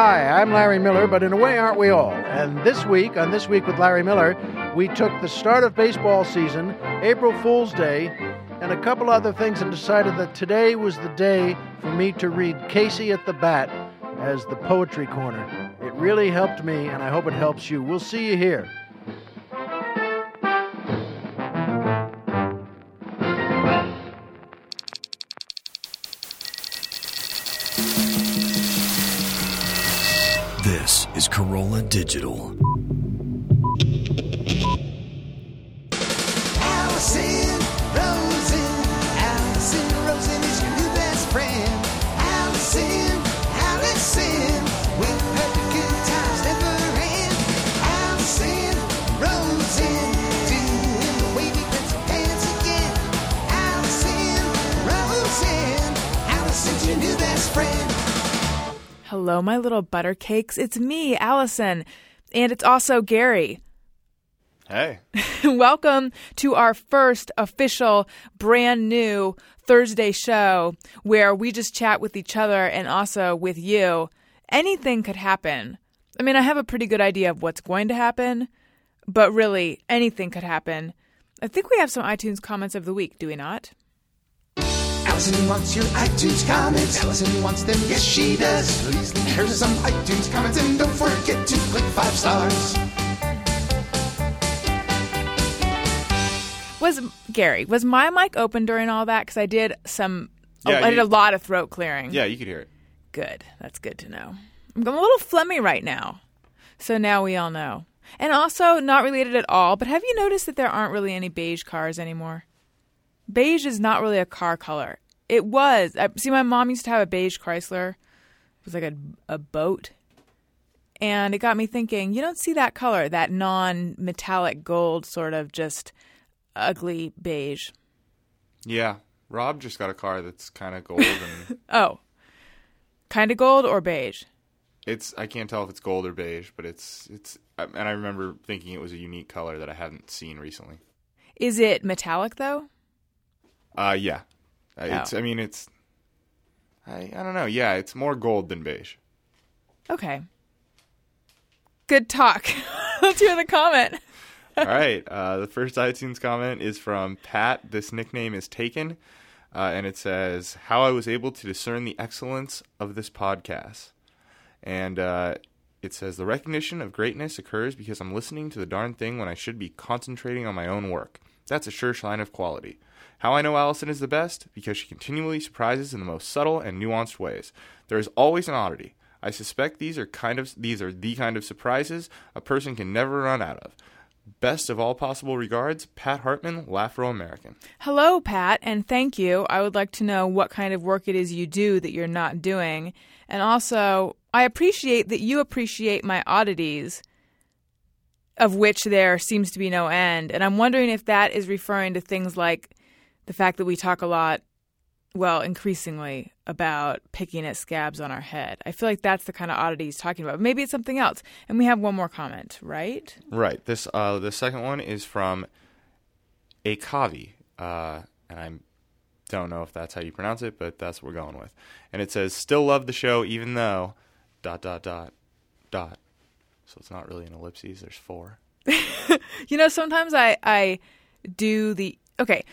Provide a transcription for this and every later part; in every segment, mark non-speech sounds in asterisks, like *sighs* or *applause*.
Hi, I'm Larry Miller, but in a way, aren't we all? And this week, on This Week with Larry Miller, we took the start of baseball season, April Fool's Day, and a couple other things and decided that today was the day for me to read Casey at the Bat as the Poetry Corner. It really helped me, and I hope it helps you. We'll see you here. Digital. My little butter cakes. It's me, Allison, and it's also Gary. Hey. *laughs* Welcome to our first official, brand new Thursday show where we just chat with each other and also with you. Anything could happen. I mean, I have a pretty good idea of what's going to happen, but really, anything could happen. I think we have some iTunes comments of the week, do we not? Allison wants your iTunes comments. Allison wants them, yes she does. Please leave her some iTunes comments and don't forget to click five stars. Was Gary, was my mic open during all that? Because I did some, Yeah, I did you- a lot of throat clearing. Yeah, you could hear it. Good. That's good to know. I'm a little phlegmy right now. So now we all know. And also, not related at all, but have you noticed that there aren't really any beige cars anymore? Beige is not really a car color. It was. I, see, my mom used to have a beige Chrysler. It was like a, a boat. And it got me thinking, you don't see that color, that non metallic gold, sort of just ugly beige. Yeah. Rob just got a car that's kind of gold and *laughs* Oh. Kind of gold or beige? it's I can't tell if it's gold or beige, but it's it's and I remember thinking it was a unique color that I hadn't seen recently. Is it metallic, though? Uh yeah. Uh, It's. I mean it's I I don't know. Yeah, it's more gold than beige. Okay. Good talk. *laughs* Let's hear the comment. All right. Uh, the first iTunes comment is from Pat. This nickname is taken, uh, and it says, "How I was able to discern the excellence of this podcast." And uh, it says, "The recognition of greatness occurs because I'm listening to the darn thing when I should be concentrating on my own work. That's a sure sign of quality." How I know Allison is the best? Because she continually surprises in the most subtle and nuanced ways. There is always an oddity. I suspect these are kind of these are the kind of surprises a person can never run out of. Best of all possible regards, Pat Hartman, Afro American. Hello, Pat, and thank you. I would like to know what kind of work it is you do that you're not doing. And also, I appreciate that you appreciate my oddities, of which there seems to be no end. And I'm wondering if that is referring to things like the fact that we talk a lot, well, increasingly, about picking at scabs on our head. I feel like that's the kind of oddity he's talking about. Maybe it's something else. And we have one more comment, right? Right. This uh, the second one is from Akavi, uh, and I don't know if that's how you pronounce it, but that's what we're going with. And it says, "Still love the show, even though dot dot dot dot." So it's not really an ellipses. There's four. *laughs* You know, sometimes I I do the okay.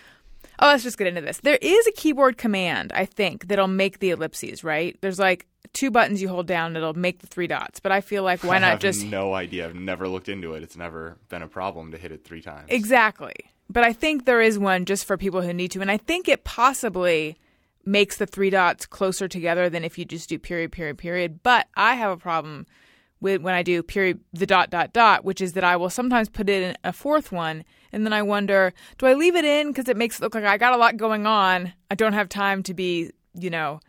Oh, let's just get into this. There is a keyboard command, I think, that'll make the ellipses, right? There's like two buttons you hold down that'll make the three dots. But I feel like why *laughs* I not have just no idea. I've never looked into it. It's never been a problem to hit it three times. Exactly. But I think there is one just for people who need to. And I think it possibly makes the three dots closer together than if you just do period, period, period. But I have a problem when I do period, the dot, dot, dot, which is that I will sometimes put in a fourth one. And then I wonder, do I leave it in because it makes it look like I got a lot going on? I don't have time to be, you know,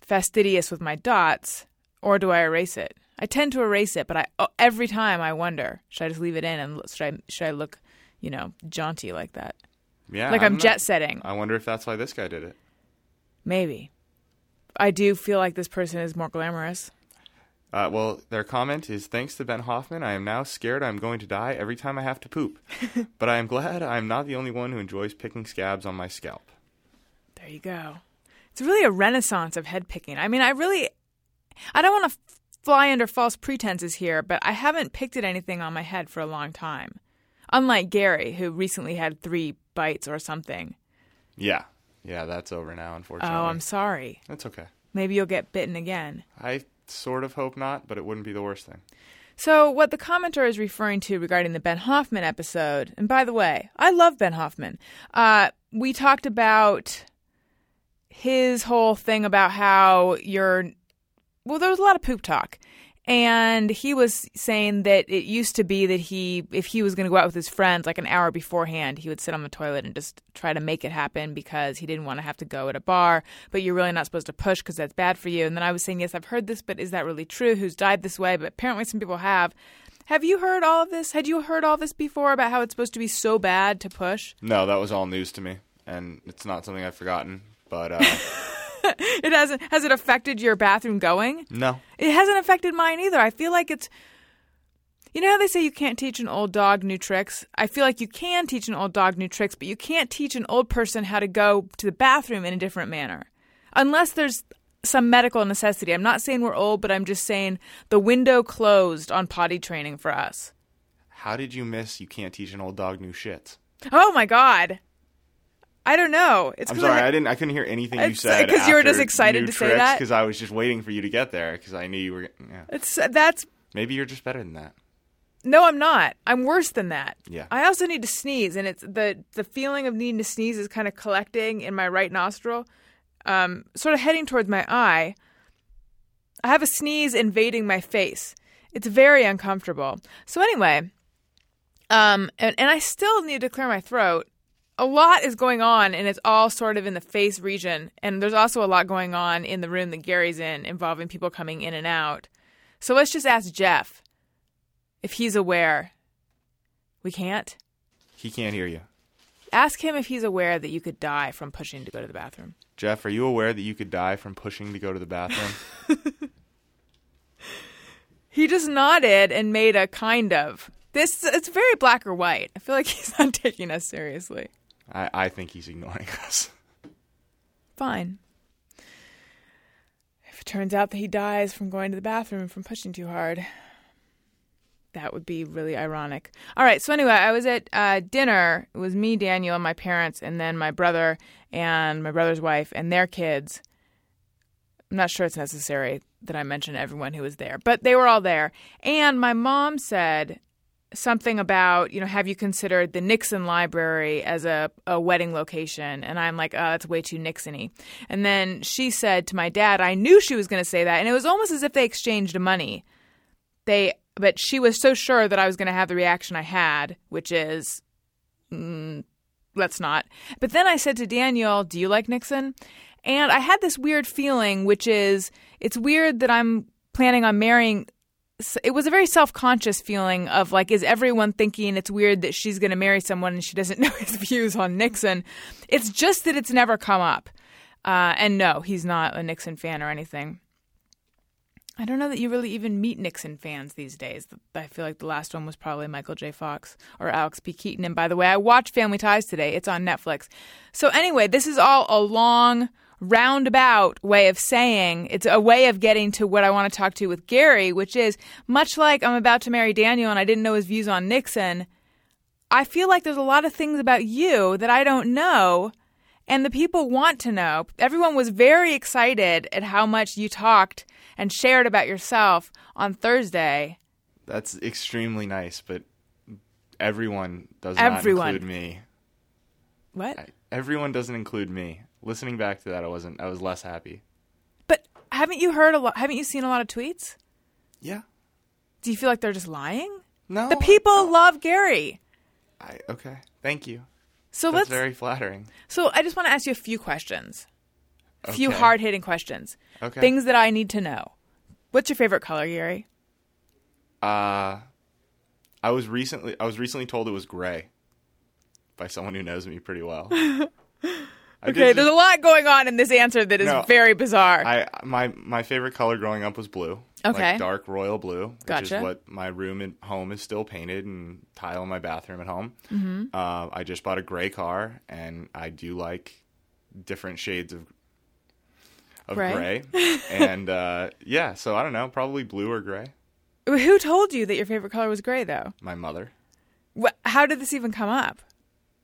fastidious with my dots, or do I erase it? I tend to erase it, but I oh, every time I wonder, should I just leave it in and should I should I look, you know, jaunty like that? Yeah, like I'm don't jet setting. I wonder if that's why this guy did it. Maybe. I do feel like this person is more glamorous. Uh, well, their comment is thanks to Ben Hoffman, I am now scared I'm going to die every time I have to poop. *laughs* but I am glad I am not the only one who enjoys picking scabs on my scalp. There you go. It's really a renaissance of head picking. I mean, I really, I don't want to f- fly under false pretenses here, but I haven't picked at anything on my head for a long time. Unlike Gary, who recently had three bites or something. Yeah. Yeah, that's over now, unfortunately. Oh, I'm sorry. That's okay. Maybe you'll get bitten again. I sort of hope not, but it wouldn't be the worst thing. So, what the commenter is referring to regarding the Ben Hoffman episode, and by the way, I love Ben Hoffman. Uh, we talked about his whole thing about how you're. Well, there was a lot of poop talk. And he was saying that it used to be that he, if he was going to go out with his friends like an hour beforehand, he would sit on the toilet and just try to make it happen because he didn't want to have to go at a bar. But you're really not supposed to push because that's bad for you. And then I was saying, yes, I've heard this, but is that really true? Who's died this way? But apparently some people have. Have you heard all of this? Had you heard all this before about how it's supposed to be so bad to push? No, that was all news to me, and it's not something I've forgotten. But uh, *laughs* *laughs* It hasn't. Has it affected your bathroom going? no, It hasn't affected mine either. I feel like it's. You know how they say you can't teach an old dog new tricks? I feel like you can teach an old dog new tricks, but you can't teach an old person how to go to the bathroom in a different manner. Unless there's some medical necessity. I'm not saying we're old, but I'm just saying the window closed on potty training for us. how did you miss? You can't teach an old dog new shit. Oh my God. I don't know. It's I'm sorry, I- I didn't. I couldn't hear anything you said because you were just excited to say that? Because I was just waiting for you to get there because I knew you were. Yeah. It's that's Maybe you're just better than that. No, I'm not. I'm worse than that. Yeah. I also need to sneeze, and it's the the feeling of needing to sneeze is kind of collecting in my right nostril, um, sort of heading towards my eye. I have a sneeze invading my face. It's very uncomfortable. So anyway, um, and, and I still need to clear my throat. A lot is going on, and it's all sort of in the face region. And there's also a lot going on in the room that Gary's in, involving people coming in and out. So let's just ask Jeff if he's aware. We can't. He can't hear you. Ask him if he's aware that you could die from pushing to go to the bathroom. Jeff, are you aware that you could die from pushing to go to the bathroom? *laughs* He just nodded and made a kind of. This it's very black or white. I feel like he's not taking us seriously. I, I think he's ignoring *laughs* us. Fine. If it turns out that he dies from going to the bathroom from pushing too hard, that would be really ironic. All right, so anyway, I was at uh, dinner. It was me, Daniel, and my parents, and then my brother and my brother's wife and their kids. I'm not sure it's necessary that I mention everyone who was there, but they were all there. And my mom said something about, you know, have you considered the Nixon Library as a, a wedding location? And I'm like, oh, that's way too Nixony. And then she said to my dad, I knew she was going to say that. And it was almost as if they exchanged money. They, but she was so sure that I was going to have the reaction I had, which is, mm, let's not. But then I said to Daniel, do you like Nixon? And I had this weird feeling, which is, it's weird that I'm planning on marrying it was a very self-conscious feeling of like is everyone thinking it's weird that she's going to marry someone and she doesn't *laughs* know his views on nixon? It's just that it's never come up. Uh, and no he's not a nixon fan or anything. I don't know that you really even meet nixon fans these days. I feel like the last one was probably michael j. Fox or alex p. Keaton. And by the way i watched family ties today. It's on netflix. So anyway this is all a long roundabout way of saying it's a way of getting to what I want to talk to with Gary, which is much like I'm about to marry Daniel and I didn't know his views on Nixon. I feel like there's a lot of things about you that I don't know and the people want to know. Everyone was very excited at how much you talked and shared about yourself on Thursday. That's extremely nice, but everyone does Everyone. not include me. What? I- Everyone doesn't include me. Listening back to that, I wasn't. I was less happy. But haven't you heard a lot? Haven't you seen a lot of tweets? Yeah. Do you feel like they're just lying? No. The people love Gary. I, okay. Thank you. So That's let's very flattering. So I just want to ask you a few questions. A few Okay. hard hitting questions. Okay. Things that I need to know. What's your favorite color, Gary? Uh, I was recently. I was recently told it was gray by someone who knows me pretty well. *laughs* Okay, there's just- a lot going on in this answer that is No, very bizarre. I my my favorite color growing up was blue. Okay. Like dark royal blue, which Gotcha. is what my room at home is still painted and tile in my bathroom at home. Mm-hmm. Uh, I just bought a gray car, and I do like different shades of. of Gray? gray. *laughs* and uh, yeah, so I don't know, probably blue or gray. Who told you that your favorite color was gray, though? My mother. How did this even come up?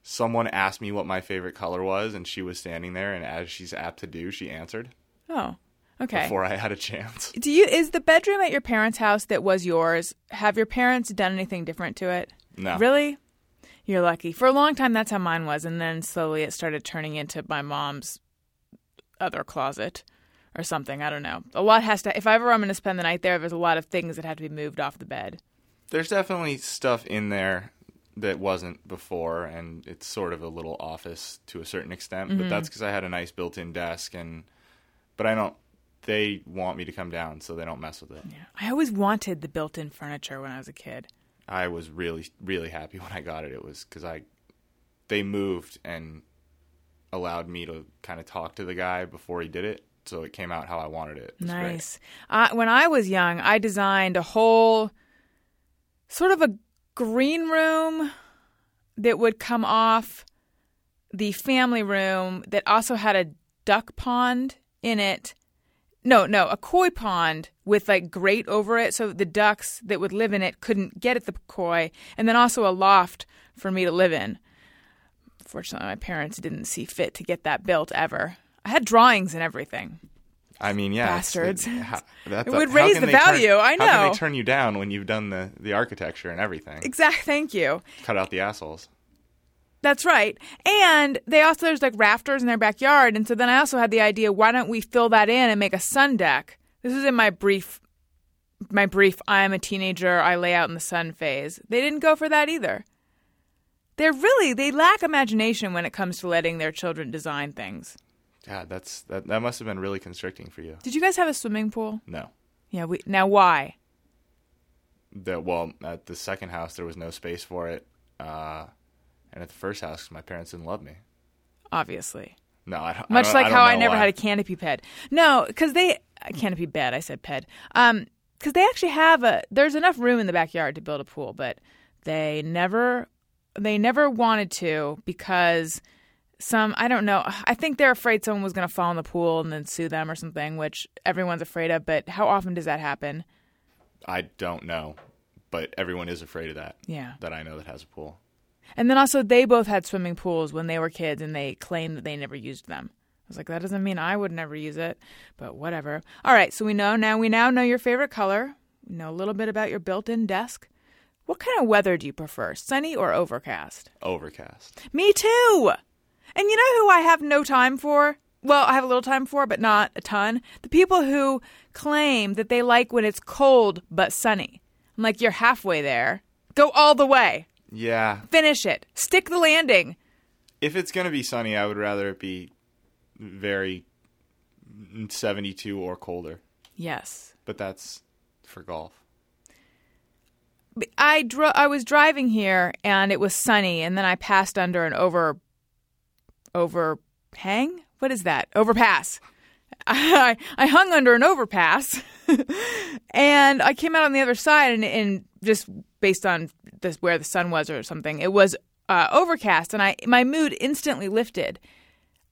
Someone asked me what my favorite color was, and she was standing there, and as she's apt to do, she answered Oh, okay. before I had a chance. Do you is the bedroom at your parents' house that was yours? Have your parents done anything different to it? No. Really? You're lucky. For a long time, that's how mine was, and then slowly it started turning into my mom's other closet or something. I don't know. A lot has to. If I ever I'm going to spend the night there, there's a lot of things that have to be moved off the bed. There's definitely stuff in there that wasn't before, and it's sort of a little office to a certain extent. Mm-hmm. But that's because I had a nice built-in desk, and but I don't. They want me to come down, so they don't mess with it. Yeah. I always wanted the built-in furniture when I was a kid. I was really, really happy *laughs* when I got it. It was because I, they moved and allowed me to kind of talk to the guy before he did it, so it came out how I wanted it. It. Nice. Uh, when I was young, I designed a whole sort of a green room that would come off the family room that also had a duck pond in it. No, no, a koi pond with like grate over it so the ducks that would live in it couldn't get at the koi, and then also a loft for me to live in. Fortunately, my parents didn't see fit to get that built ever. I had drawings and everything. I mean, yeah, Bastards. *laughs* It, how, It would how raise the they turn- value, I How can know. they turn you down when you've done the the architecture and everything? Exactly. Thank you. Cut out the assholes. That's right. And they also there's like rafters in their backyard, and so then I also had the idea, why don't we fill that in and make a sun deck? This is in my brief my brief I'm a teenager, I lay out in the sun phase. They didn't go for that either. They're really they lack imagination when it comes to letting their children design things. God, that's that. That must have been really constricting for you. Did you guys have a swimming pool? No. Yeah, we now why? The well, at the second house there was no space for it, uh, and at the first house my parents didn't love me. Obviously. No, I don't. I Much don't- like don't how I never why. had a canopy bed. No, because they canopy bed. I said ped. Um, because they actually have a. There's enough room in the backyard to build a pool, but they never, they never wanted to because some I don't know. I think they're afraid someone was going to fall in the pool and then sue them or something, which everyone's afraid of. But how often does that happen? I don't know, but everyone is afraid of that. Yeah. That I know that has a pool. And then also, they both had swimming pools when they were kids, and they claimed that they never used them. I was like, that doesn't mean I would never use it, but whatever. All right, so we know now. We now know your favorite color. We know a little bit about your built-in desk. What kind of weather do you prefer, sunny or overcast? Overcast. Me too. And you know who I have no time for? Well, I have a little time for, but not a ton. The people who claim that they like when it's cold but sunny. I'm like, you're halfway there. Go all the way. Yeah. Finish it. Stick the landing. If it's gonna be sunny, I would rather it be very seventy-two or colder. Yes. But that's for golf. I dro- I was driving here and it was sunny and then I passed under an over overhang. What is that? Overpass. *laughs* I I hung under an overpass *laughs* and I came out on the other side and, and just based on this where the sun was or something, it was uh, overcast and I my mood instantly lifted.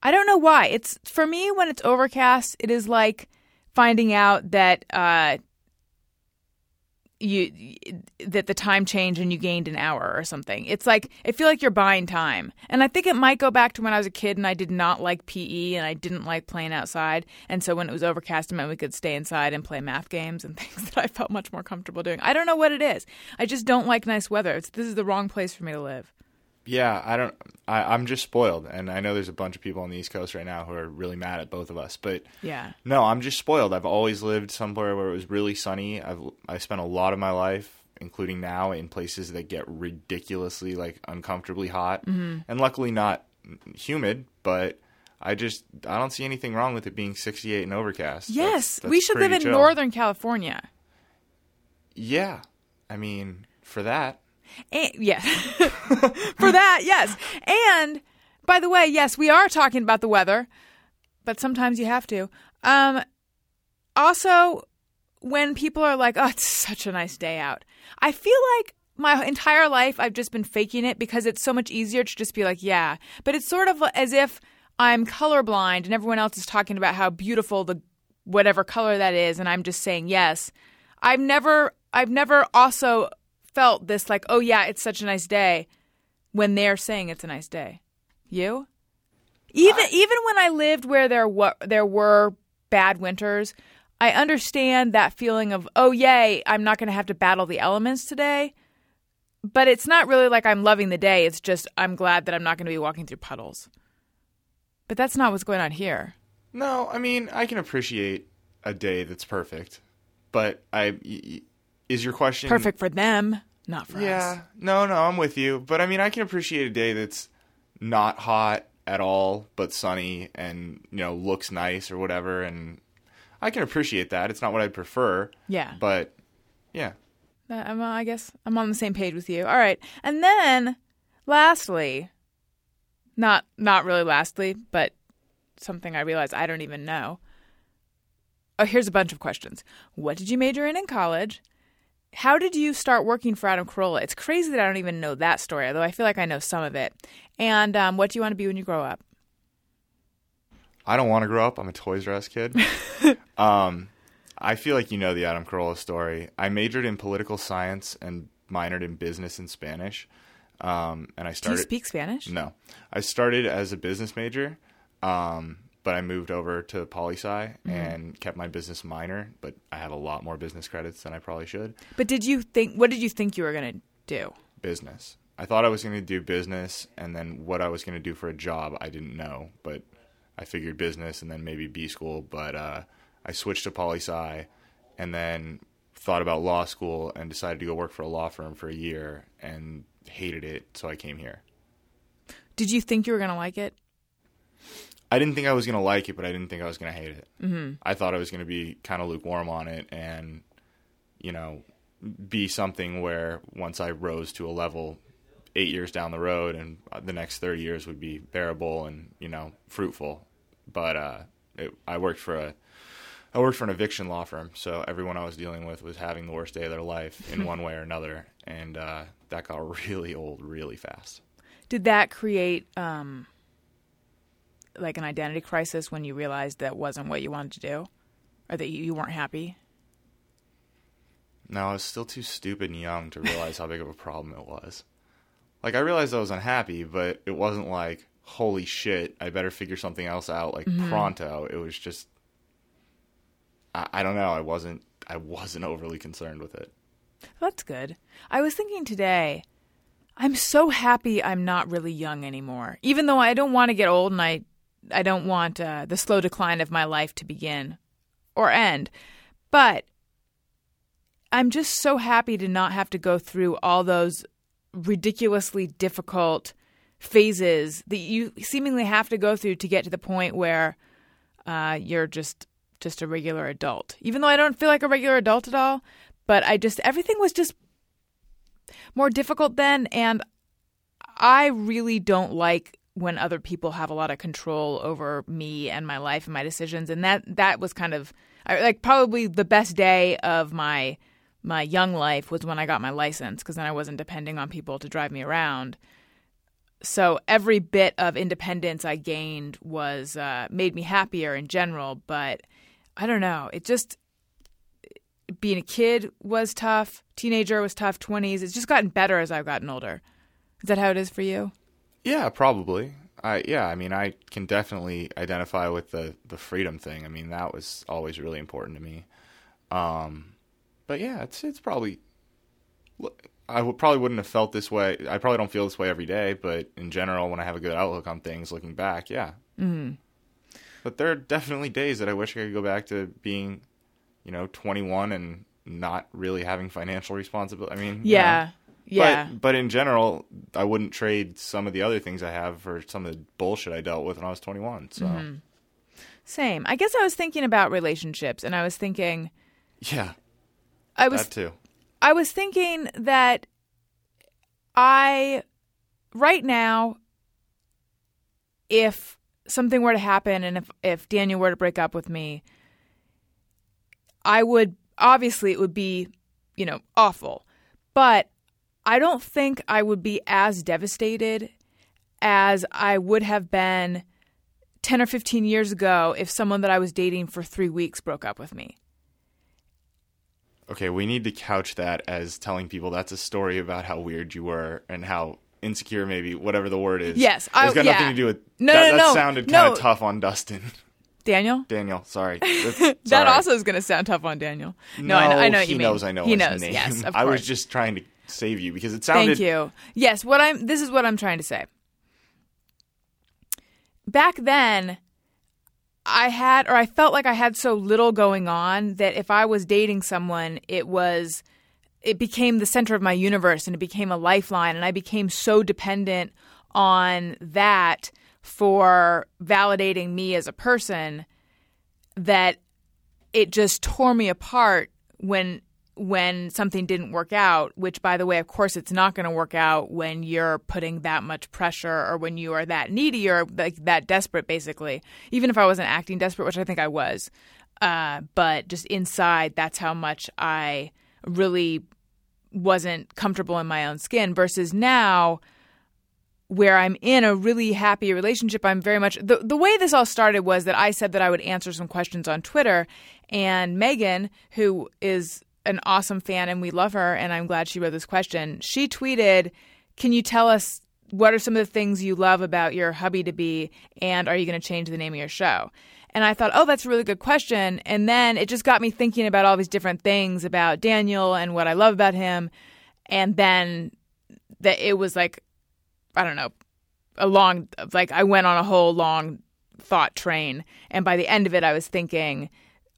I don't know why. It's for me when it's overcast, it is like finding out that uh, you that the time changed and you gained an hour or something. It's like I feel like you're buying time. And I think it might go back to when I was a kid and I did not like PE and I didn't like playing outside. And so when it was overcast it meant we could stay inside and play math games and *laughs* things that I felt much more comfortable doing. I don't know what it is. I just don't like nice weather. It's, this is the wrong place for me to live. Yeah, I don't. I, I'm just spoiled, and I know there's a bunch of people on the East Coast right now who are really mad at both of us. But Yeah. no, I'm just spoiled. I've always lived somewhere where it was really sunny. I've I spent a lot of my life, including now, in places that get ridiculously like uncomfortably hot, Mm-hmm. and luckily not humid. But I just I don't see anything wrong with it being 68 and overcast. Yes, That's- we should live in chill. Northern California. Yeah, I mean for that. And. *laughs* For that, yes. And by the way, yes, we are talking about the weather, but sometimes you have to. Um, also, when people are like, oh, it's such a nice day out, I feel like my entire life I've just been faking it because it's so much easier to just be like, yeah. But it's sort of as if I'm colorblind and everyone else is talking about how beautiful the whatever color that is and I'm just saying yes. I've never I've never also felt this like, "Oh yeah, it's such a nice day." when they're saying it's a nice day. You? Even even when I lived where there wa- there were bad winters, I understand that feeling of, "Oh yay, I'm not going to have to battle the elements today." But it's not really like I'm loving the day. It's just I'm glad that I'm not going to be walking through puddles. But that's not what's going on here. No, I mean I can appreciate a day that's perfect, but I y- y- is your question Perfect for them, not for us. Yeah, no, no, I'm with you, but I mean I can appreciate a day that's not hot at all, but sunny and you know looks nice or whatever, and I can appreciate that. It's not what I'd prefer, Yeah. but yeah, Uh, I'm, uh, I guess I'm on the same page with you. All right, and then lastly, not not really lastly, but something I realized I don't even know. Oh, here's a bunch of questions. What did you major in in college? How did you start working for Adam Carolla? It's crazy that I don't even know that story, although I feel like I know some of it. And um, what do you want to be when you grow up? I don't want to grow up. I'm a Toys R Us kid. *laughs* um, I feel like you know the Adam Carolla story. I majored in political science and minored in business and Spanish. Um, and I Do you started. speak Spanish? No, I started as a business major, um, but I moved over to poli sci and kept my business minor. But I have a lot more business credits than I probably should. But did you think? What did you think you were going to do? Business. I thought I was going to do business, and then what I was going to do for a job, I didn't know. But I figured business and then maybe B school. But uh, I switched to poli sci, and then thought about law school and decided to go work for a law firm for a year and hated it. So I came here. Did you think you were going to like it? I didn't think I was gonna like it, but I didn't think I was gonna hate it. Mm-hmm. I thought I was gonna be kind of lukewarm on it, and you know, be something where once I rose to a level, eight years down the road, and the next thirty years would be bearable and you know fruitful. But uh, it, I worked for a I worked for an eviction law firm, so everyone I was dealing with was having the worst day of their life in *laughs* one way or another, and uh, that got really old really fast. Did that create um, like an identity crisis when you realized that wasn't what you wanted to do, or that you, weren't happy? No, I was still too stupid and young to realize how big of a problem it was. Like I realized I was unhappy, but it wasn't like, holy shit, I better figure something else out like mm-hmm. pronto. It was just I, I don't know, I wasn't I wasn't overly concerned with it. That's good. I was thinking today, I'm so happy I'm not really young anymore. Even though I don't want to get old and I, I don't want uh, the slow decline of my life to begin or end. But I'm just so happy to not have to go through all those ridiculously difficult phases that you seemingly have to go through to get to the point where uh, you're just just a regular adult. Even though I don't feel like a regular adult at all, but I just everything was just more difficult then and I really don't like when other people have a lot of control over me and my life and my decisions and that that was kind of like probably the best day of my my young life was when I got my license because then I wasn't depending on people to drive me around. So every bit of independence I gained was uh, made me happier in general, but I don't know. It just being a kid was tough. Teenager was tough. Twenties. It's just gotten better as I've gotten older. Is that how it is for you? Yeah, probably. I yeah, I mean I can definitely identify with the the freedom thing. I mean that was always really important to me. Um but yeah, it's it's probably I would probably wouldn't have felt this way. I probably don't feel this way every day, but in general, when I have a good outlook on things, looking back, yeah. Mm. But there are definitely days that I wish I could go back to being, you know, 21 and not really having financial responsibility. I mean, you Yeah. know. Yeah. But, but in general, I wouldn't trade some of the other things I have for some of the bullshit I dealt with when I was 21. So, Mm-hmm. Same. I guess I was thinking about relationships and I was thinking yeah, I was that too. I was thinking that I right now if something were to happen and if if Daniel were to break up with me I would obviously it would be, you know, awful. But I don't think I would be as devastated as I would have been 10 or 15 years ago if someone that I was dating for three weeks broke up with me. Okay, we need to couch that as telling people that's a story about how weird you were and how insecure, maybe whatever the word is. Yes, I- it's got yeah. nothing to do with. No, that, no, that no, sounded kind no. of tough on Dustin. Daniel? Daniel, sorry. *laughs* That's- That also is going to sound tough on Daniel. No, I know, I know he you mean. knows I know He knows, name. yes, of course. *laughs* I was just trying to save you because it sounded. Thank you. Yes, what I'm this is what I'm trying to say. Back then, I had or I felt like I had so little going on that if I was dating someone, it was it became the center of my universe and it became a lifeline and I became so dependent on that for validating me as a person that it just tore me apart when when something didn't work out which by the way of course it's not going to work out when you're putting that much pressure or when you are that needy or like that desperate basically. Even if i wasn't acting desperate which i think i was uh, but just inside that's how much i really wasn't comfortable in my own skin versus now where I'm in a really happy relationship, I'm very much the the way this all started was that I said that I would answer some questions on Twitter, and Megan, who is an awesome fan and we love her, and I'm glad she wrote this question. She tweeted, "Can you tell us what are some of the things you love about your hubby to be, and are you going to change the name of your show?" And I thought, oh, that's a really good question. And then it just got me thinking about all these different things about Daniel and what I love about him. And then that it was like I don't know, a long, like I went on a whole long thought train. And by the end of it, I was thinking,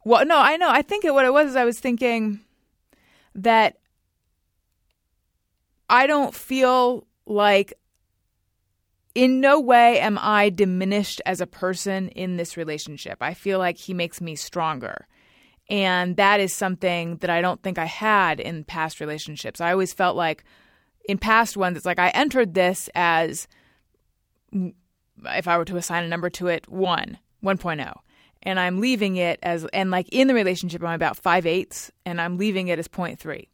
well, no, I know. I think it, what it was is I was thinking that I don't feel like in no way am I diminished as a person in this relationship. I feel like he makes me stronger. And that is something that I don't think I had in past relationships. I always felt like in past ones, it's like I entered this as, if I were to assign a number to it, one, 1.0. And I'm leaving it as, and like in the relationship, I'm about five eighths, and I'm leaving it as three.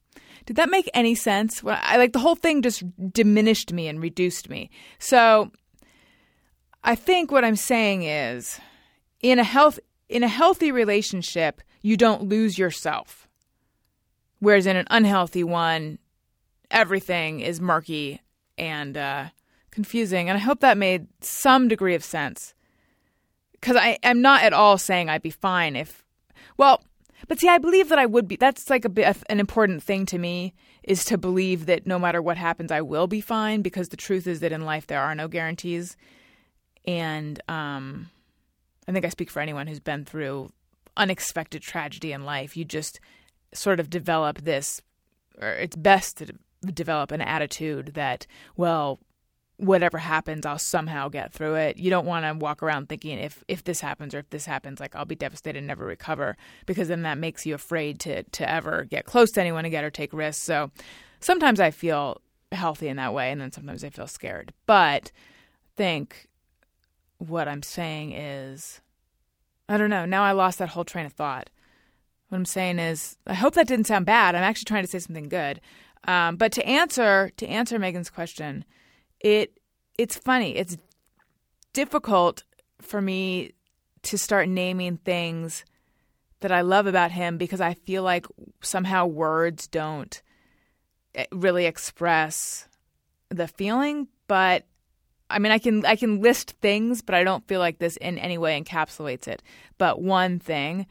Did that make any sense? Well, I like the whole thing just diminished me and reduced me. So I think what I'm saying is in a health in a healthy relationship, you don't lose yourself. Whereas in an unhealthy one, everything is murky and uh, confusing. And I hope that made some degree of sense. Because I am not at all saying I'd be fine if, well, but see, I believe that I would be. That's like a an important thing to me is to believe that no matter what happens, I will be fine. Because the truth is that in life there are no guarantees, and um, I think I speak for anyone who's been through unexpected tragedy in life. You just sort of develop this, or it's best to de- develop an attitude that, well, whatever happens, I'll somehow get through it. You don't want to walk around thinking if if this happens or if this happens, like I'll be devastated and never recover, because then that makes you afraid to to ever get close to anyone again or take risks. So sometimes I feel healthy in that way, and then sometimes I feel scared. But think what I'm saying is, I don't know. Now I lost that whole train of thought. What I'm saying is, I hope that didn't sound bad. I'm actually trying to say something good. Um, but to answer to answer Megan's question, it it's funny. It's difficult for me to start naming things that I love about him because I feel like somehow words don't eh, really express the feeling, but I mean I can I can list things, but I don't feel like this in any way encapsulates it. But one thing,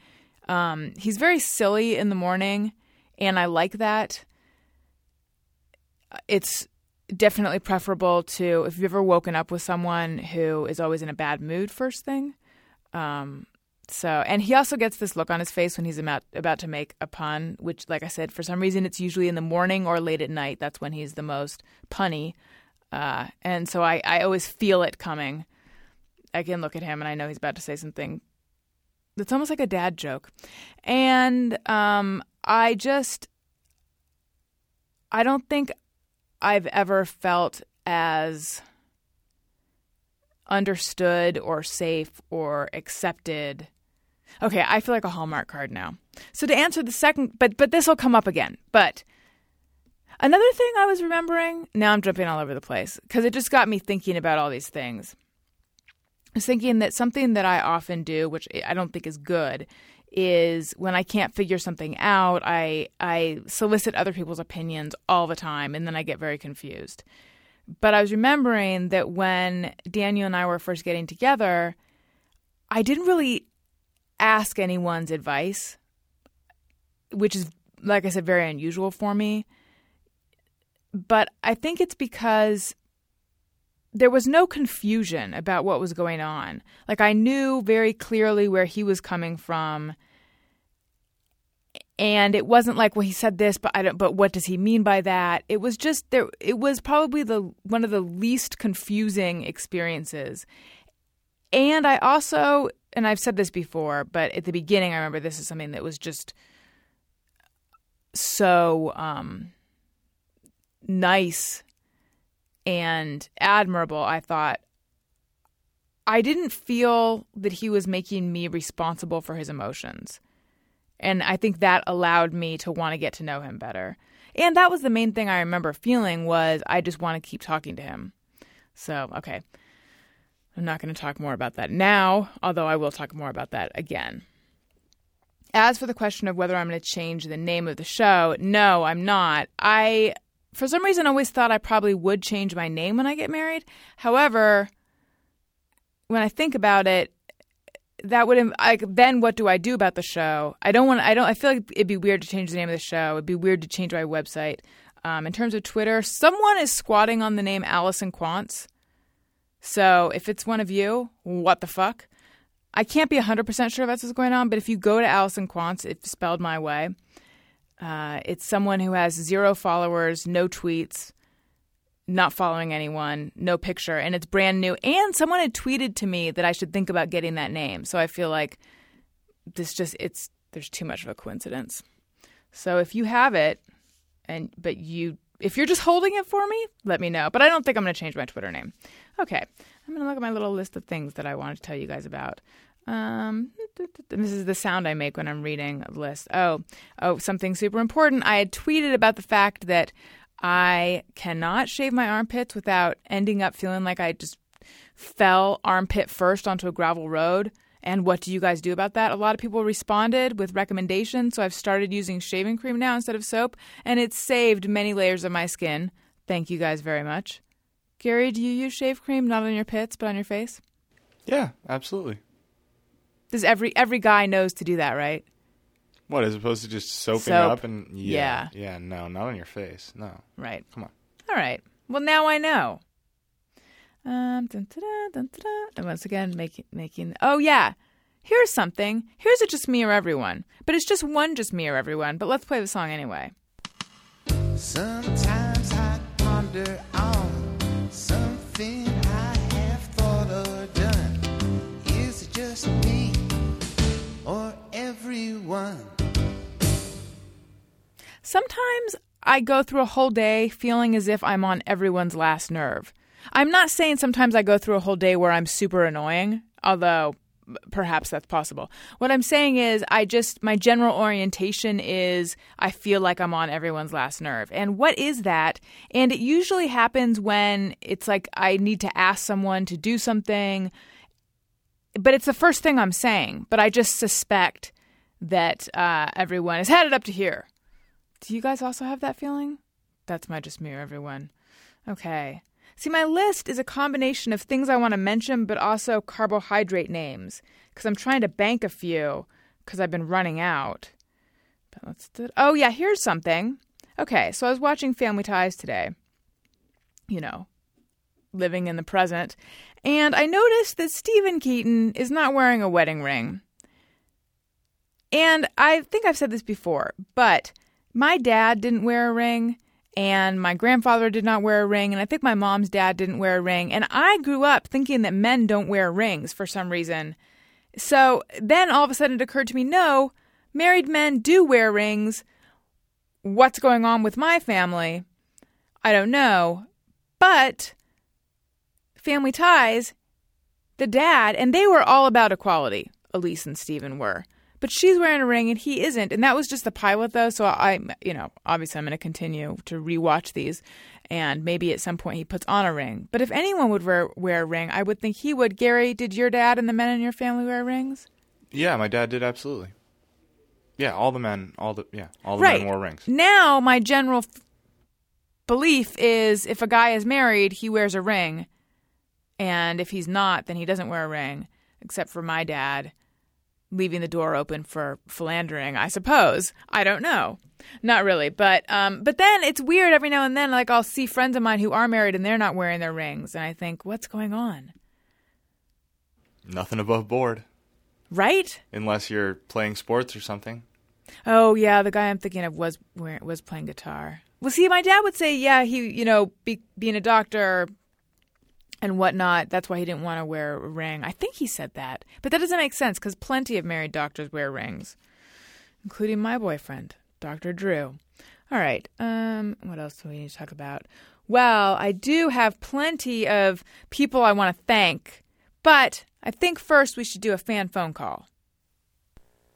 um, he's very silly in the morning, and I like that. It's definitely preferable to if you've ever woken up with someone who is always in a bad mood first thing. Um, so, and he also gets this look on his face when he's about about to make a pun, which, like I said, for some reason it's usually in the morning or late at night. That's when he's the most punny, uh, and so I I always feel it coming. I can look at him and I know he's about to say something that's almost like a dad joke, and um, I just I don't think I've ever felt as understood or safe or accepted. Okay, I feel like a Hallmark card now. So to answer the second, but but this will come up again. But another thing I was remembering. Now I'm jumping all over the place because it just got me thinking about all these things. I was thinking that something that I often do, which I don't think is good, is when I can't figure something out, I I solicit other people's opinions all the time, and then I get very confused. But I was remembering that when Daniel and I were first getting together, I didn't really ask anyone's advice, which is, like I said, very unusual for me. But I think it's because there was no confusion about what was going on. Like I knew very clearly where he was coming from. And it wasn't like, well, he said this, but I don't. But what does he mean by that? It was just there. It was probably the one of the least confusing experiences. And I also, and I've said this before, but at the beginning, I remember this is something that was just so um, nice and admirable, I thought. I didn't feel that he was making me responsible for his emotions. And I think that allowed me to want to get to know him better. And that was the main thing I remember feeling was I just want to keep talking to him. So, okay. I'm not going to talk more about that now, although I will talk more about that again. As for the question of whether I'm going to change the name of the show, no, I'm not. I for some reason I always thought I probably would change my name when I get married. However, when I think about it, that would like then what do I do about the show? I don't want I don't I feel like it'd be weird to change the name of the show. It'd be weird to change my website. Um, in terms of Twitter, someone is squatting on the name Allison Quantz. So if it's one of you, what the fuck? I can't be 100% sure that's what's going on, but if you go to Allison Quantz, it's spelled my way. Uh, it's someone who has zero followers, no tweets, not following anyone, no picture, and it's brand new. And someone had tweeted to me that I should think about getting that name. So I feel like this just it's there's too much of a coincidence. So if you have it, and but you if you're just holding it for me, let me know. But I don't think I'm going to change my Twitter name. Okay, I'm going to look at my little list of things that I wanted to tell you guys about. Um, this is the sound I make when I'm reading a list. Oh, oh, something super important. I had tweeted about the fact that I cannot shave my armpits without ending up feeling like I just fell armpit first onto a gravel road. And what do you guys do about that? A lot of people responded with recommendations, so I've started using shaving cream now instead of soap, and it's saved many layers of my skin. Thank you guys very much. Gary, do you use shave cream not on your pits but on your face? Yeah, absolutely. Does every every guy knows to do that, right? What as opposed to just soaping Soap. up and yeah, yeah, no, not on your face. No, Right. come on. All right. Well, now I know. Um, dun, dun, dun, dun, dun, dun. And once again, making making. Oh yeah, here's something. Here's a just me or everyone, but it's just one just me or everyone. But let's play the song anyway. Sometimes I ponder Sometimes I go through a whole day feeling as if I'm on everyone's last nerve. I'm not saying sometimes I go through a whole day where I'm super annoying, although perhaps that's possible. What I'm saying is, I just, my general orientation is I feel like I'm on everyone's last nerve. And what is that? And it usually happens when it's like I need to ask someone to do something, but it's the first thing I'm saying, but I just suspect that uh, everyone is headed up to here. Do you guys also have that feeling? That's my just mirror, everyone. Okay. See, my list is a combination of things I want to mention, but also carbohydrate names, because I'm trying to bank a few, because I've been running out. But let's do. Oh yeah, here's something. Okay, so I was watching Family Ties today. You know, living in the present, and I noticed that Stephen Keaton is not wearing a wedding ring. And I think I've said this before, but my dad didn't wear a ring and my grandfather did not wear a ring and I think my mom's dad didn't wear a ring and I grew up thinking that men don't wear rings for some reason. So then all of a sudden it occurred to me, no, married men do wear rings. What's going on with my family? I don't know. But family ties, the dad, and they were all about equality. Elyse and Stephen were. But she's wearing a ring and he isn't. And that was just the pilot though. So I, you know, obviously I'm going to continue to rewatch these and maybe at some point he puts on a ring. But if anyone would wear, wear a ring, I would think he would. Gary, did your dad and the men in your family wear rings? Yeah, my dad did absolutely. Yeah, all the men, all the yeah, all the right. men wore rings. Now, my general f- belief is if a guy is married, he wears a ring. And if he's not, then he doesn't wear a ring, except for my dad leaving the door open for philandering, I suppose. I don't know. Not really, but um but then it's weird every now and then like I'll see friends of mine who are married and they're not wearing their rings and I think what's going on? Nothing above board, Right? unless you're playing sports or something. Oh yeah, the guy I'm thinking of was was playing guitar. Well, see, my dad would say, yeah, he, you know, be, being a doctor and whatnot. That's why he didn't want to wear a ring. I think he said that, but that doesn't make sense because plenty of married doctors wear rings, including my boyfriend, Doctor Drew. All right, um, what else do we need to talk about? Well, I do have plenty of people I want to thank, but I think first we should do a fan phone call.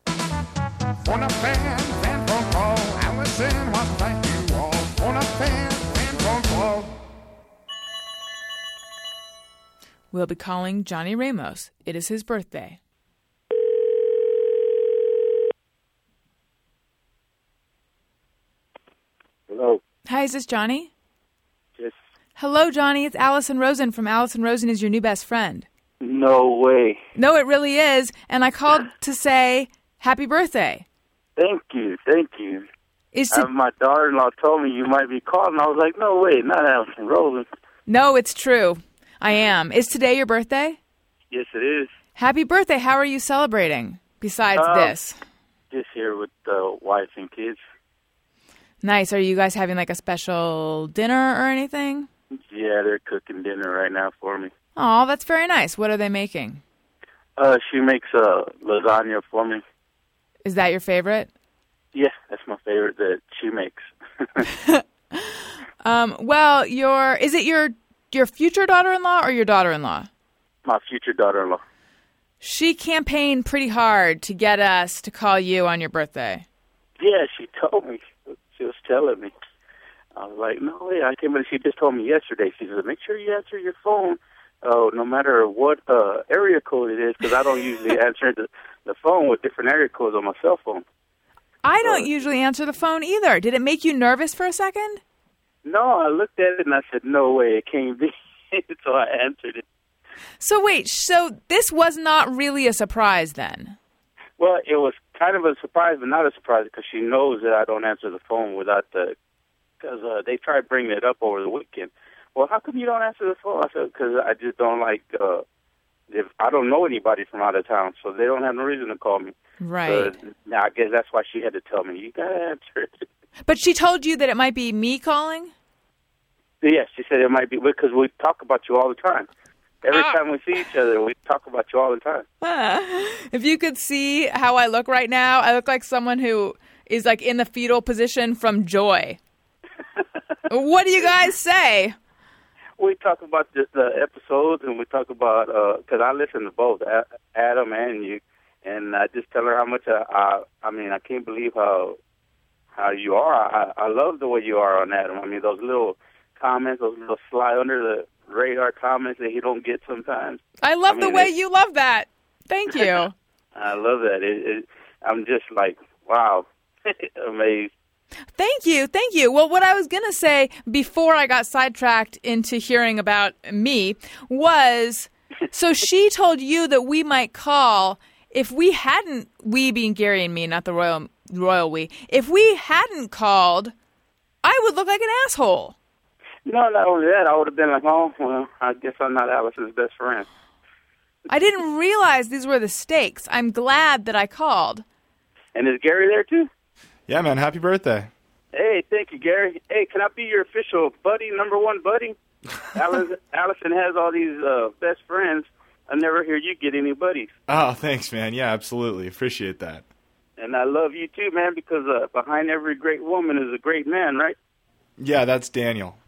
On a fan, fan phone call, Allison to thank you all. On a fan, fan phone call. We'll be calling Johnny Ramos. It is his birthday. Hello. Hi, is this Johnny? Just Hello, Johnny. It's Allison Rosen from Allison Rosen is your new best friend. no way. No, it really is. And I called to say happy birthday. Thank you, thank you. Is to, my daughter-in-law told me you might be calling. I was like, no way, not Allison Rosen. no, it's true. I am. Is today your birthday? Yes, it is. Happy birthday. How are you celebrating besides Um, this? Just here with the wife and kids. Nice. Are you guys having like a special dinner or anything? Yeah, they're cooking dinner right now for me. Oh, that's very nice. What are they making? Uh, she makes uh, lasagna for me. Is that your favorite? Yeah, that's my favorite that she makes. *laughs* *laughs* Um, well, your is it your your future daughter-in-law or your daughter-in-law? my future daughter-in-law. She campaigned pretty hard to get us to call you on your birthday. Yeah, she told me. She was telling me. I was like, no way. I came in. She just told me yesterday. She said, make sure you answer your phone, uh, no matter what uh, area code it is, because I don't usually *laughs* answer the the phone with different area codes on my cell phone. I don't usually answer the phone either. Did it make you nervous for a second? No, I looked at it and I said, no way, it can't be. *laughs* so I answered it. So wait, so this was not really a surprise then. Well, it was kind of a surprise, but not a surprise because she knows that I don't answer the phone without the. Because uh, they tried bringing it up over the weekend. Well, how come you don't answer the phone? I said because I just don't like. uh if I don't know anybody from out of town, so they don't have no reason to call me. Right. So, now I guess that's why she had to tell me you gotta answer it. But she told you that it might be me calling? yes, she said it might be because we talk about you all the time. Every Ah. time we see each other, we talk about you all the time. if you could see how I look right now, I look like someone who is like in the fetal position from joy. *laughs* what do you guys say? we talk about the, the episodes and we talk about because I listen to both Adam and you, and I just tell her how much I, I I mean I can't believe how how you are. I I love the way you are on Adam. I mean those little comments, those little fly under the radar comments that you don't get sometimes. I love I the way you love that. Thank you. *laughs* *laughs* I love that. It, it, I'm just like wow, *laughs* amazed. Thank you. Thank you. Well, what I was going to say before I got sidetracked into hearing about me was so she told you that we might call if we hadn't, we being Gary and me, not the royal, royal we, if we hadn't called, I would look like an asshole. No, not only that, I would have been like, oh well, I guess I'm not Allison's best friend. I didn't realize these were the stakes. I'm glad that I called. And is Gary there too? Yeah, man. Happy birthday. Hey, thank you, Gary. Hey, can I be your official buddy, number one buddy? *laughs* Allison, Allison has all these uh, best friends. I never hear you get any buddies. Oh, thanks, man. Yeah, absolutely. Appreciate that. And I love you too, man, because uh, behind every great woman is a great man, right? Yeah, that's Daniel. *laughs*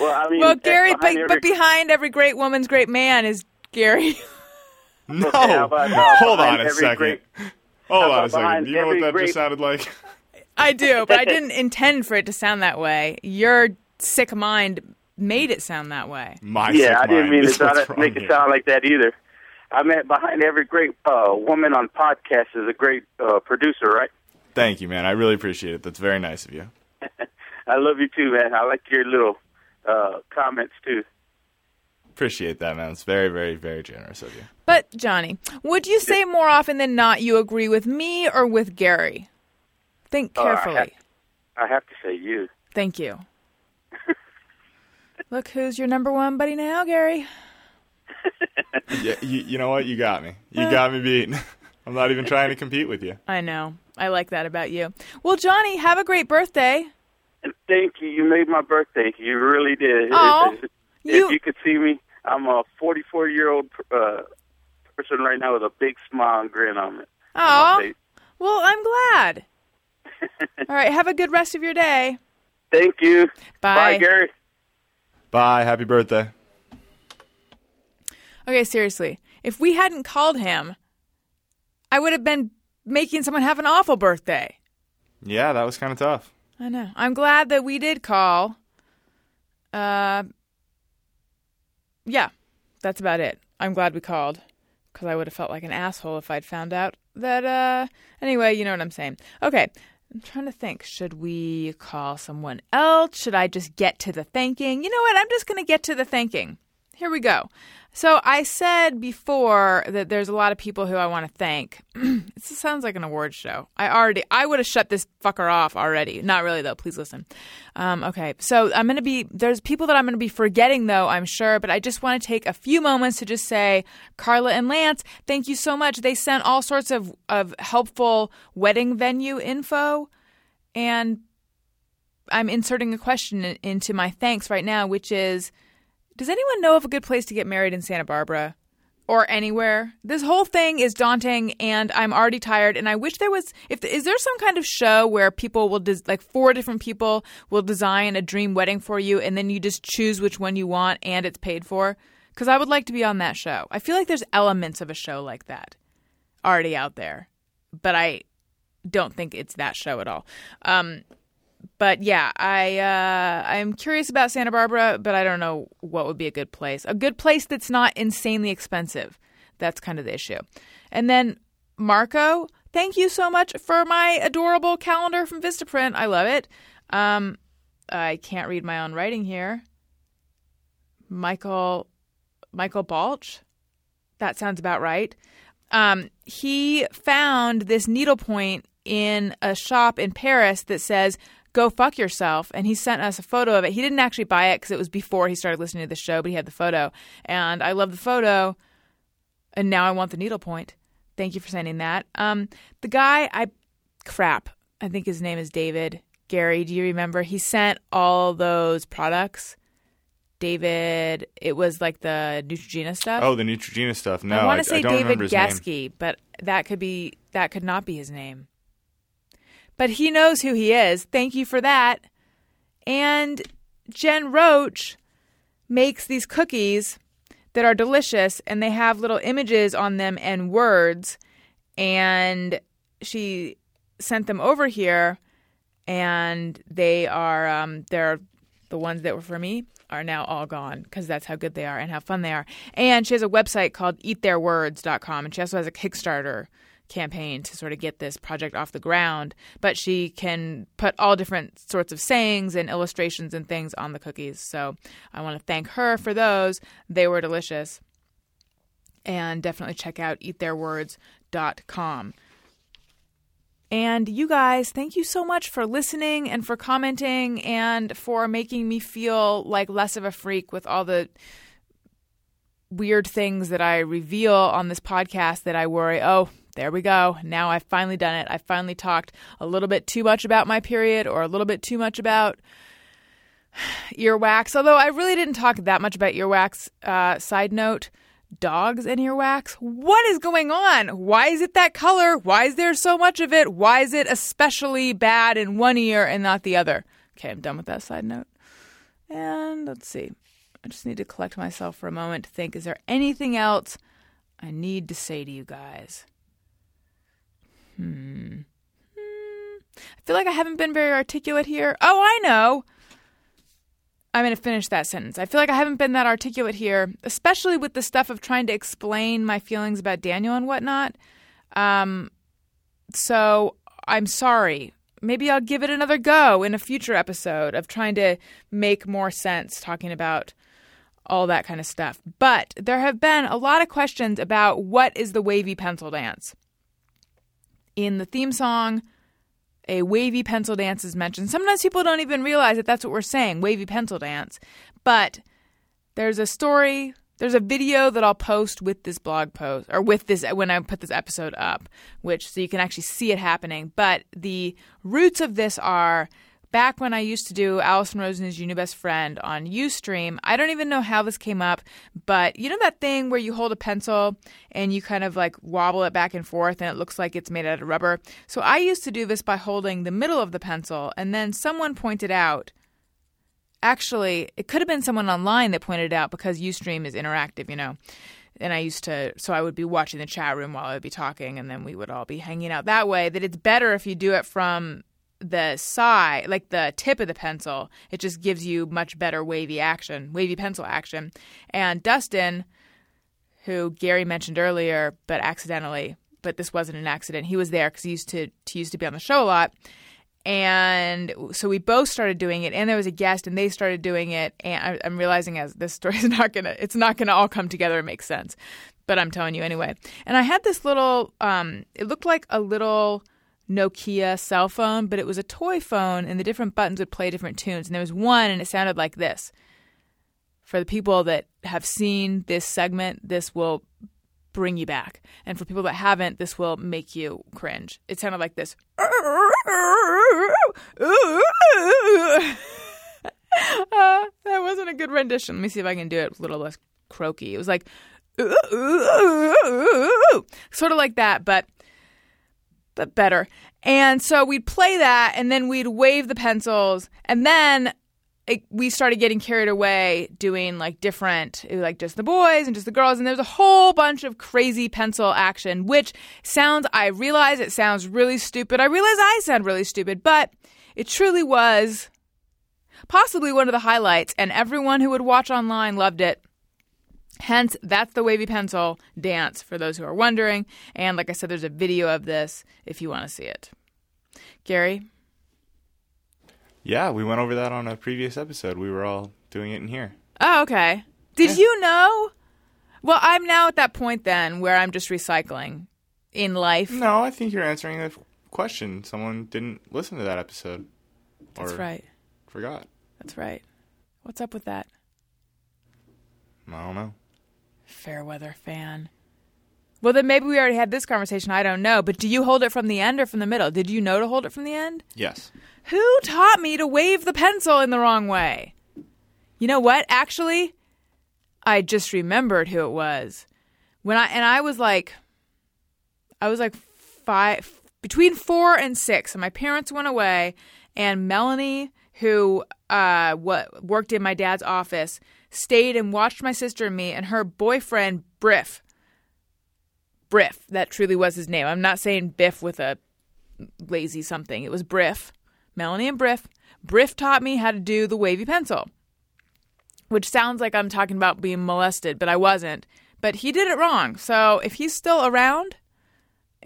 Well, I mean, Well, Gary, but, behind every, but behind every great woman's great man is Gary. *laughs* No. Okay, about, uh, *laughs* Hold on a second. great- Hold how on a second. Do you know what that great- just sounded like? I do, but I didn't intend for it to sound that way. Your sick mind made it sound that way. My yeah, sick I didn't mean to is what's sound, wrong make it sound like that either. I meant behind every great uh, woman on podcast is a great uh, producer, right? Thank you, man. I really appreciate it. That's very nice of you. *laughs* I love you too, man. I like your little uh, comments too. Appreciate that, man. It's very, very, very generous of you. But Johnny, would you say more often than not you agree with me or with Gary? Think Oh, I carefully. have- I have to say you. Thank you. *laughs* Look who's your number one buddy now, Gary. Yeah, you, you know what? You got me. You got me beat. *laughs* I'm not even trying to compete with you. I know. I like that about you. Well, Johnny, have a great birthday. Thank you. You made my birthday. You really did. Aw, if, if you- you could see me, I'm a 44 year old uh, person right now with a big smile and grin on it. Oh, well, I'm glad. *laughs* All right, have a good rest of your day. Thank you. Bye. Bye, Gary. Bye. Happy birthday. Okay, seriously. If we hadn't called him, I would have been making someone have an awful birthday. Yeah, that was kind of tough. I know. I'm glad that we did call. Uh, yeah, that's about it. I'm glad we called because I would have felt like an asshole if I'd found out that. Uh, anyway, you know what I'm saying. Okay, I'm trying to think. Should we call someone else? Should I just get to the thanking? You know what? I'm just going to get to the thanking. Here we go. So I said before that there's a lot of people who I want to thank. *clears throat* it sounds like an award show. I already, I would have shut this fucker off already. Not really though. Please listen. Um, okay, so I'm gonna be there's people that I'm gonna be forgetting though. I'm sure, but I just want to take a few moments to just say, Carla and Lance, thank you so much. They sent all sorts of of helpful wedding venue info, and I'm inserting a question in- into my thanks right now, which is. Does anyone know of a good place to get married in Santa Barbara or anywhere? This whole thing is daunting and I'm already tired and I wish there was if is there some kind of show where people will des- like four different people will design a dream wedding for you and then you just choose which one you want and it's paid for? Cuz I would like to be on that show. I feel like there's elements of a show like that already out there. But I don't think it's that show at all. Um but yeah, I uh, I'm curious about Santa Barbara, but I don't know what would be a good place. A good place that's not insanely expensive. That's kind of the issue. And then Marco, thank you so much for my adorable calendar from Vistaprint. I love it. Um, I can't read my own writing here. Michael Michael Balch. That sounds about right. Um, he found this needlepoint in a shop in Paris that says "Go fuck yourself," and he sent us a photo of it. He didn't actually buy it because it was before he started listening to the show, but he had the photo, and I love the photo. And now I want the needlepoint. Thank you for sending that. Um, the guy, I crap. I think his name is David Gary. Do you remember? He sent all those products. David, it was like the Neutrogena stuff. Oh, the Neutrogena stuff. No, I want to say don't David. Gasky, but that could be that could not be his name. But he knows who he is. Thank you for that. And Jen Roach makes these cookies that are delicious and they have little images on them and words and she sent them over here and they are um they're the ones that were for me are now all gone because that's how good they are and how fun they are. And she has a website called eattheirwords.com and she also has a Kickstarter campaign to sort of get this project off the ground. But she can put all different sorts of sayings and illustrations and things on the cookies. So I want to thank her for those. They were delicious. And definitely check out eattheirwords.com. And you guys, thank you so much for listening and for commenting and for making me feel like less of a freak with all the weird things that I reveal on this podcast that I worry, oh, there we go. Now I've finally done it. I finally talked a little bit too much about my period or a little bit too much about *sighs* earwax. Although I really didn't talk that much about earwax. Uh, side note dogs and earwax. What is going on? Why is it that color? Why is there so much of it? Why is it especially bad in one ear and not the other? Okay, I'm done with that side note. And let's see. I just need to collect myself for a moment to think is there anything else I need to say to you guys. Hmm. Hmm. I feel like I haven't been very articulate here. Oh, I know. I'm going to finish that sentence. I feel like I haven't been that articulate here, especially with the stuff of trying to explain my feelings about Daniel and whatnot. Um, so I'm sorry. Maybe I'll give it another go in a future episode of trying to make more sense talking about all that kind of stuff. But there have been a lot of questions about what is the wavy pencil dance. In the theme song, a wavy pencil dance is mentioned. Sometimes people don't even realize that that's what we're saying, wavy pencil dance. But there's a story, there's a video that I'll post with this blog post or with this when I put this episode up, which so you can actually see it happening. But the roots of this are back when I used to do Allison Rosen is your new best friend on Ustream. I don't even know how this came up, but you know that thing where you hold a pencil and you kind of like wobble it back and forth and it looks like it's made out of rubber. So I used to do this by holding the middle of the pencil and then someone pointed out actually it could have been someone online that pointed it out because Ustream is interactive, you know. And I used to, so I would be watching the chat room while I would be talking, and then we would all be hanging out that way. That it's better if you do it from the side, like the tip of the pencil, it just gives you much better wavy action, wavy pencil action. And Dustin, who Gary mentioned earlier, but accidentally, but this wasn't an accident. He was there because he used to he used to be on the show a lot, and so we both started doing it. And there was a guest, and they started doing it. And I, I'm realizing as this *laughs* story is not gonna, it's not gonna all come together and make sense, but I'm telling you anyway. And I had this little, um, it looked like a little Nokia cell phone, but it was a toy phone, and the different buttons would play different tunes. And there was one, and it sounded like this. For the people that have seen this segment, this will bring you back. And for people that haven't, this will make you cringe. It sounded like this. *laughs* Uh, that wasn't a good rendition. Let me see if I can do it a little less croaky. It was like *laughs* sort of like that, but but better. And so we'd play that, and then we'd wave the pencils, and then it, we started getting carried away doing like different, was like just the boys and just the girls, and there's a whole bunch of crazy pencil action, which sounds. I realize it sounds really stupid. I realize I sound really stupid, but it truly was possibly one of the highlights, and everyone who would watch online loved it. Hence, that's the wavy pencil dance for those who are wondering. And like I said, there's a video of this if you want to see it. Gary? Yeah, we went over that on a previous episode. We were all doing it in here. Oh, okay. Did you know? Well, I'm now at that point then where I'm just recycling in life. No, I think you're answering a question. Someone didn't listen to that episode. That's right. Forgot. That's right. What's up with that? I don't know. Fairweather fan. Well, then maybe we already had this conversation. I don't know. But do you hold it from the end or from the middle? Did you know to hold it from the end? Yes. Who taught me to wave the pencil in the wrong way? You know what? Actually, I just remembered who it was. When I and I was like I was like 5 between 4 and 6 and my parents went away and Melanie who uh what worked in my dad's office stayed and watched my sister and me and her boyfriend Briff Briff that truly was his name. I'm not saying Biff with a lazy something. It was Briff. Melanie and Briff. Briff taught me how to do the wavy pencil, which sounds like I'm talking about being molested, but I wasn't. But he did it wrong. So if he's still around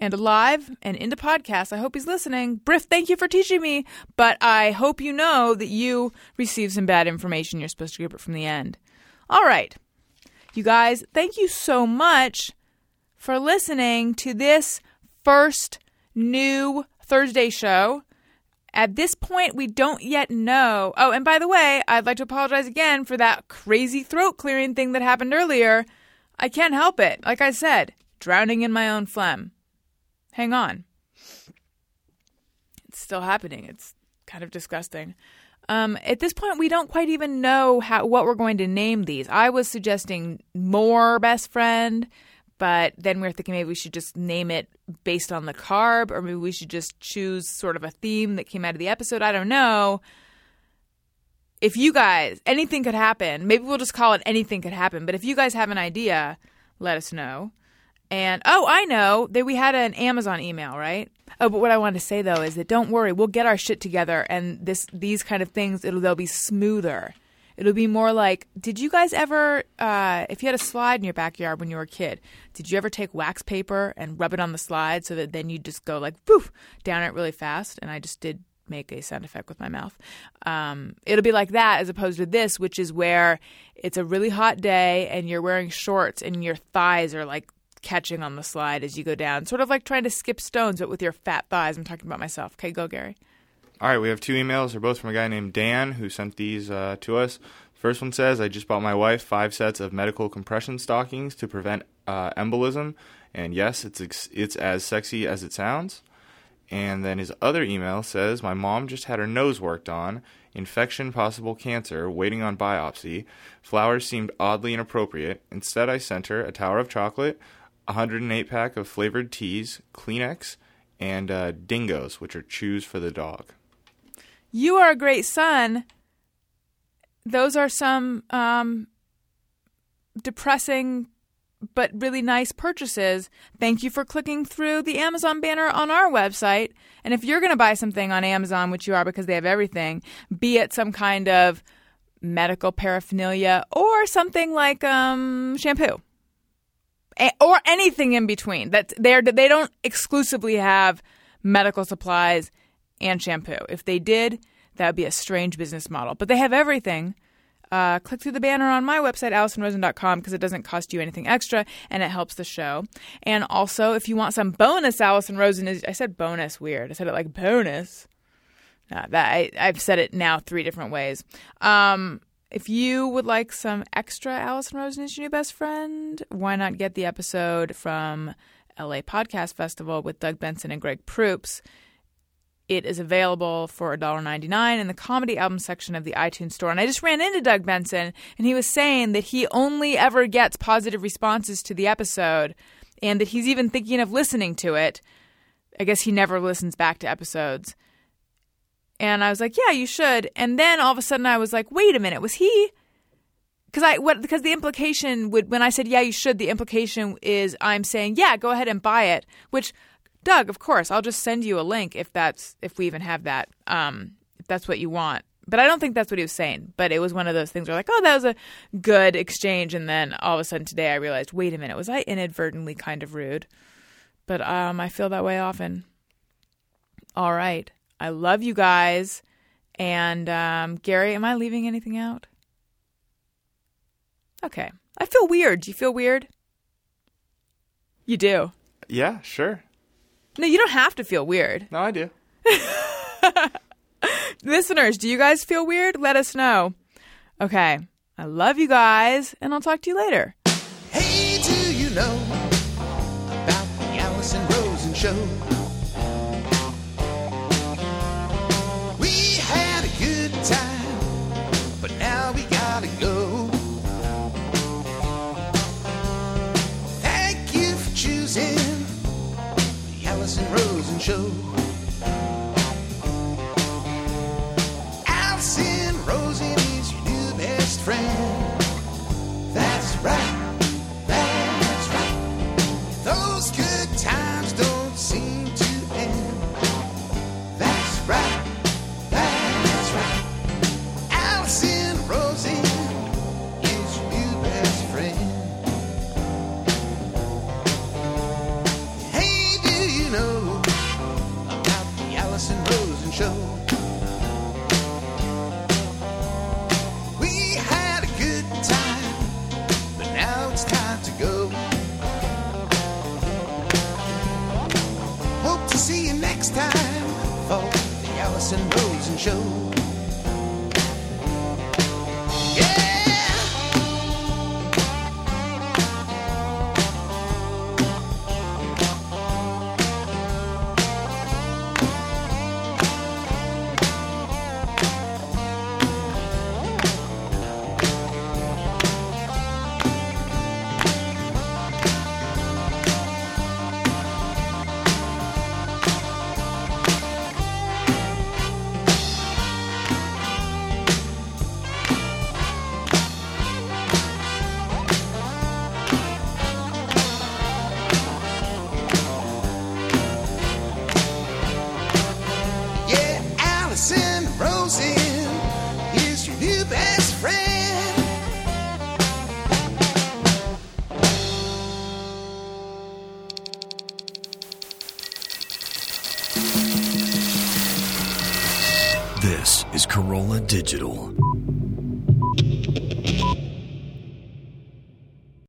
and alive and into podcasts, I hope he's listening. Briff, thank you for teaching me, but I hope you know that you received some bad information. You're supposed to grip it from the end. All right. You guys, thank you so much for listening to this first new Thursday show. At this point, we don't yet know. Oh, and by the way, I'd like to apologize again for that crazy throat clearing thing that happened earlier. I can't help it. Like I said, drowning in my own phlegm. Hang on. It's still happening. It's kind of disgusting. Um, at this point, we don't quite even know how what we're going to name these. I was suggesting more best friend, but then we are thinking maybe we should just name it based on the carb, or maybe we should just choose sort of a theme that came out of the episode. I don't know. If you guys, anything could happen. Maybe we'll just call it anything could happen. But if you guys have an idea, let us know. And oh, I know that we had an Amazon email, right? Oh, but what I wanted to say though is that don't worry, we'll get our shit together, and this these kind of things it'll they'll be smoother. It'll be more like, did you guys ever, uh, if you had a slide in your backyard when you were a kid, did you ever take wax paper and rub it on the slide so that then you just go like, poof, down it really fast? And I just did make a sound effect with my mouth. Um, it'll be like that as opposed to this, which is where it's a really hot day and you're wearing shorts and your thighs are like catching on the slide as you go down, sort of like trying to skip stones, but with your fat thighs. I'm talking about myself. Okay, go, Gary. All right, we have two emails. They're both from a guy named Dan who sent these uh, to us. First one says, I just bought my wife five sets of medical compression stockings to prevent uh, embolism. And yes, it's, ex- it's as sexy as it sounds. And then his other email says, My mom just had her nose worked on. Infection, possible cancer, waiting on biopsy. Flowers seemed oddly inappropriate. Instead, I sent her a tower of chocolate, 108 pack of flavored teas, Kleenex, and uh, dingoes, which are chews for the dog. You are a great son. Those are some um, depressing but really nice purchases. Thank you for clicking through the Amazon banner on our website. And if you're going to buy something on Amazon, which you are because they have everything, be it some kind of medical paraphernalia or something like um, shampoo or anything in between. That they're they don't exclusively have medical supplies and shampoo. If they did, that would be a strange business model. But they have everything. Uh, click through the banner on my website, AllisonRosen.com, because it doesn't cost you anything extra and it helps the show. And also, if you want some bonus Allison Rosen, is I said bonus weird. I said it like bonus. Nah, that I, I've said it now three different ways. Um, if you would like some extra Allison Rosen is your new best friend, why not get the episode from LA Podcast Festival with Doug Benson and Greg Proops? It is available for $1.99 in the comedy album section of the iTunes store. And I just ran into Doug Benson, and he was saying that he only ever gets positive responses to the episode and that he's even thinking of listening to it. I guess he never listens back to episodes. And I was like, "Yeah, you should." And then all of a sudden I was like, "Wait a minute, was he? Because I what because the implication would when I said yeah you should the implication is I'm saying yeah go ahead and buy it which Doug of course I'll just send you a link if that's if we even have that um if that's what you want. But I don't think that's what he was saying. But it was one of those things where like oh that was a good exchange. And then all of a sudden today I realized wait a minute was I inadvertently kind of rude? But um I feel that way often. All right I love you guys and um Gary am I leaving anything out Okay. I feel weird. Do you feel weird? You do. Yeah, sure. No, you don't have to feel weird. No, I do. *laughs* Listeners, do you guys feel weird? Let us know. Okay. I love you guys, and I'll talk to you later. Hey, do you know about the Allison Rosen show? Show. Digital.